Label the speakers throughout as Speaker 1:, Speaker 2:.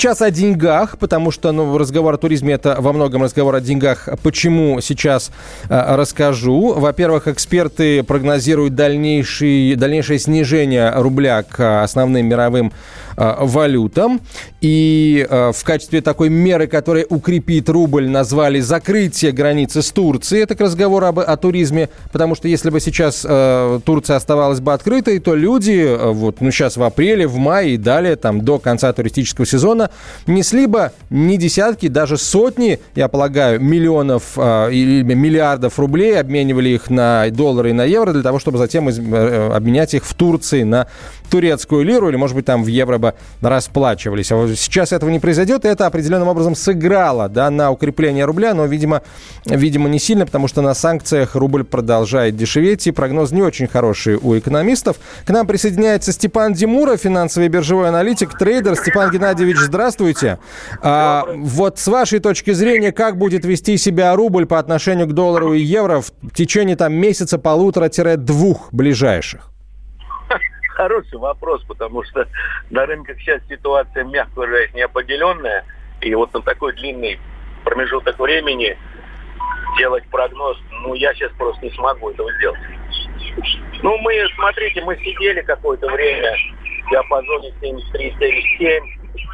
Speaker 1: Сейчас о деньгах, потому что ну, разговор о туризме это во многом разговор о деньгах. Почему сейчас э, расскажу. Во-первых, эксперты прогнозируют дальнейший, дальнейшее снижение рубля к основным мировым э, валютам. И э, в качестве такой меры, которая укрепит рубль, назвали закрытие границы с Турцией. Это к разговору об, о туризме, потому что если бы сейчас э, Турция оставалась бы открытой, то люди э, вот, ну, сейчас в апреле, в мае и далее, там, до конца туристического сезона, несли бы не десятки, даже сотни, я полагаю, миллионов э, или миллиардов рублей, обменивали их на доллары и на евро для того, чтобы затем э, обменять их в Турции на турецкую лиру или, может быть, там в евро бы расплачивались. А сейчас этого не произойдет, и это определенным образом сыграло да, на укрепление рубля, но, видимо, видимо, не сильно, потому что на санкциях рубль продолжает дешеветь, и прогноз не очень хороший у экономистов. К нам присоединяется Степан Димуров, финансовый биржевой аналитик, трейдер. Степан Геннадьевич, здравствуйте. А, вот с вашей точки зрения, как будет вести себя рубль по отношению к доллару и евро в течение там месяца полутора-двух ближайших?
Speaker 2: Хороший вопрос, потому что на рынках сейчас ситуация, мягко выражаясь, неопределенная. И вот на такой длинный промежуток времени делать прогноз, ну, я сейчас просто не смогу этого сделать. Ну, мы, смотрите, мы сидели какое-то время в диапазоне 73-77.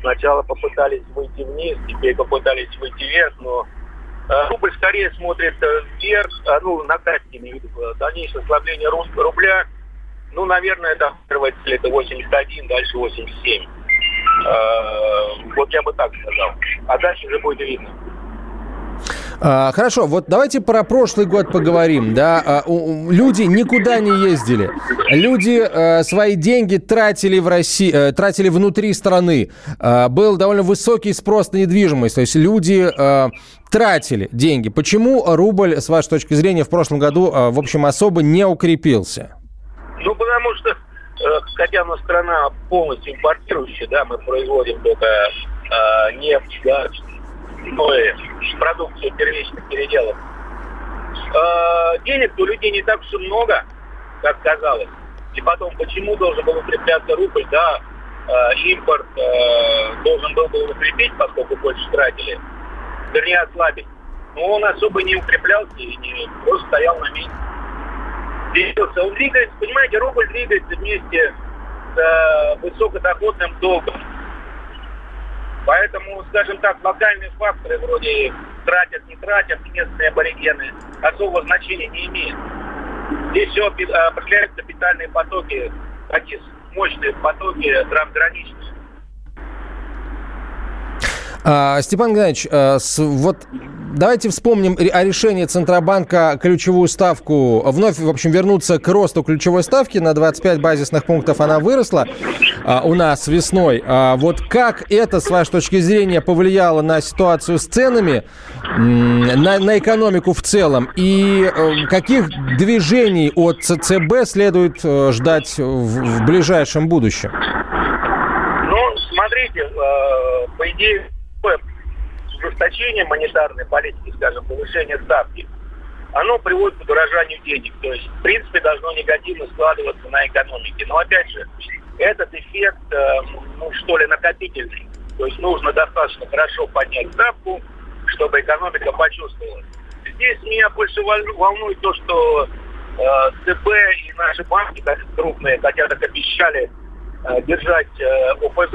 Speaker 2: Сначала попытались выйти вниз, теперь попытались выйти вверх, но э, рубль скорее смотрит э, вверх, а, ну, на графике, в виду, э, дальнейшее ослабление рубля – ну, наверное, первая цель это 81, дальше 87. Э, вот я бы так сказал. А дальше уже будет видно.
Speaker 1: А, хорошо, вот давайте про прошлый год поговорим. Да? А, люди никуда не ездили. Люди а, свои деньги тратили в России, а, тратили внутри страны. А, был довольно высокий спрос на недвижимость. То есть люди а, тратили деньги. Почему рубль, с вашей точки зрения, в прошлом году, в общем, особо не укрепился?
Speaker 2: Потому что, э, хотя мы страна полностью импортирующая, да, мы производим только э, нефть, газ, ну и продукцию первичных переделов. Э, денег у людей не так уж и много, как казалось. И потом, почему должен был укрепляться рубль, да, э, импорт э, должен был бы укрепить, поскольку больше тратили, вернее ослабить. Но он особо не укреплялся и не просто стоял на месте двигался. Он двигается, понимаете, рубль двигается вместе с э, высокодоходным долгом. Поэтому, скажем так, локальные факторы вроде тратят, не тратят, местные аборигены особого значения не имеют. Здесь все э, определяют капитальные потоки, такие мощные потоки трансграничные.
Speaker 1: А, Степан Геннадьевич, а, вот давайте вспомним о решении Центробанка ключевую ставку, вновь, в общем, вернуться к росту ключевой ставки на 25 базисных пунктов она выросла а, у нас весной. Вот как это, с вашей точки зрения, повлияло на ситуацию с ценами, на, на экономику в целом? И э, каких движений от ЦЦБ следует э, ждать в, в ближайшем будущем?
Speaker 2: Ну, смотрите, э, по идее, ужесточение монетарной политики, скажем, повышение ставки, оно приводит к удорожанию денег. То есть, в принципе, должно негативно складываться на экономике. Но, опять же, этот эффект, э, ну, что ли, накопительный. То есть нужно достаточно хорошо поднять ставку, чтобы экономика почувствовала. Здесь меня больше волнует то, что э, ЦБ и наши банки, как крупные, хотя так обещали э, держать э, ОФЗ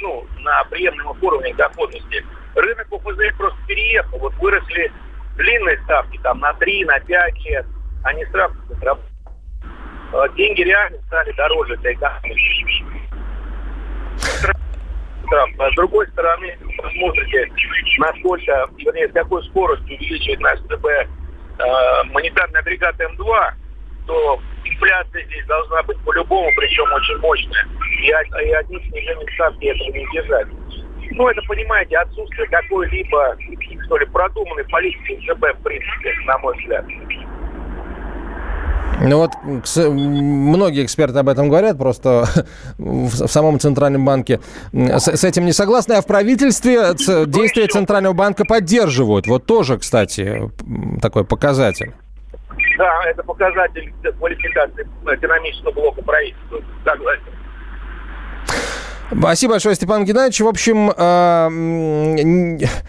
Speaker 2: ну, на приемлемом уровне доходности – рынок ОФЗ просто переехал. Вот выросли длинные ставки, там на 3, на 5 лет, они сразу а Деньги реально стали дороже для экономики. С другой стороны, посмотрите, насколько, вернее, с какой скоростью увеличивает наш ЦБ э, монетарный агрегат М2, то инфляция здесь должна быть по-любому, причем очень мощная. И, и одним снижением ставки этого не держать. Ну, это, понимаете, отсутствие какой-либо, что ли, продуманной политики ЦБ, в принципе, на мой взгляд.
Speaker 1: Ну вот многие эксперты об этом говорят, просто в самом Центральном банке с, с этим не согласны, а в правительстве действия Центрального банка поддерживают. Вот тоже, кстати, такой показатель.
Speaker 2: Да, это показатель квалификации экономического блока правительства, согласен.
Speaker 1: Спасибо большое, Степан Геннадьевич. В общем, а,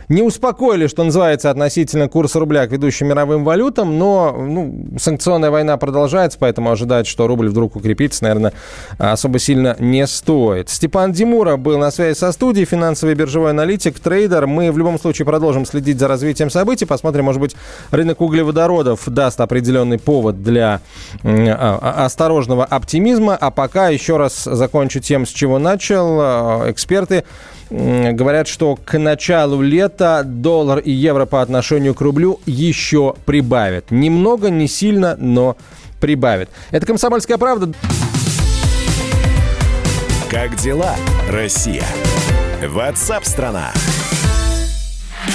Speaker 1: не успокоили, что называется, относительно курса рубля к ведущим мировым валютам, но ну, санкционная война продолжается, поэтому ожидать, что рубль вдруг укрепится, наверное, особо сильно не стоит. Степан Димура был на связи со студией, финансовый биржевой аналитик, трейдер. Мы в любом случае продолжим следить за развитием событий, посмотрим, может быть, рынок углеводородов даст определенный повод для а, а, осторожного оптимизма. А пока еще раз закончу тем, с чего начал Э, эксперты говорят, что к началу лета доллар и евро по отношению к рублю еще прибавят. Немного, не сильно, но прибавят. Это «Комсомольская правда».
Speaker 3: Как дела, Россия? Ватсап-страна! страна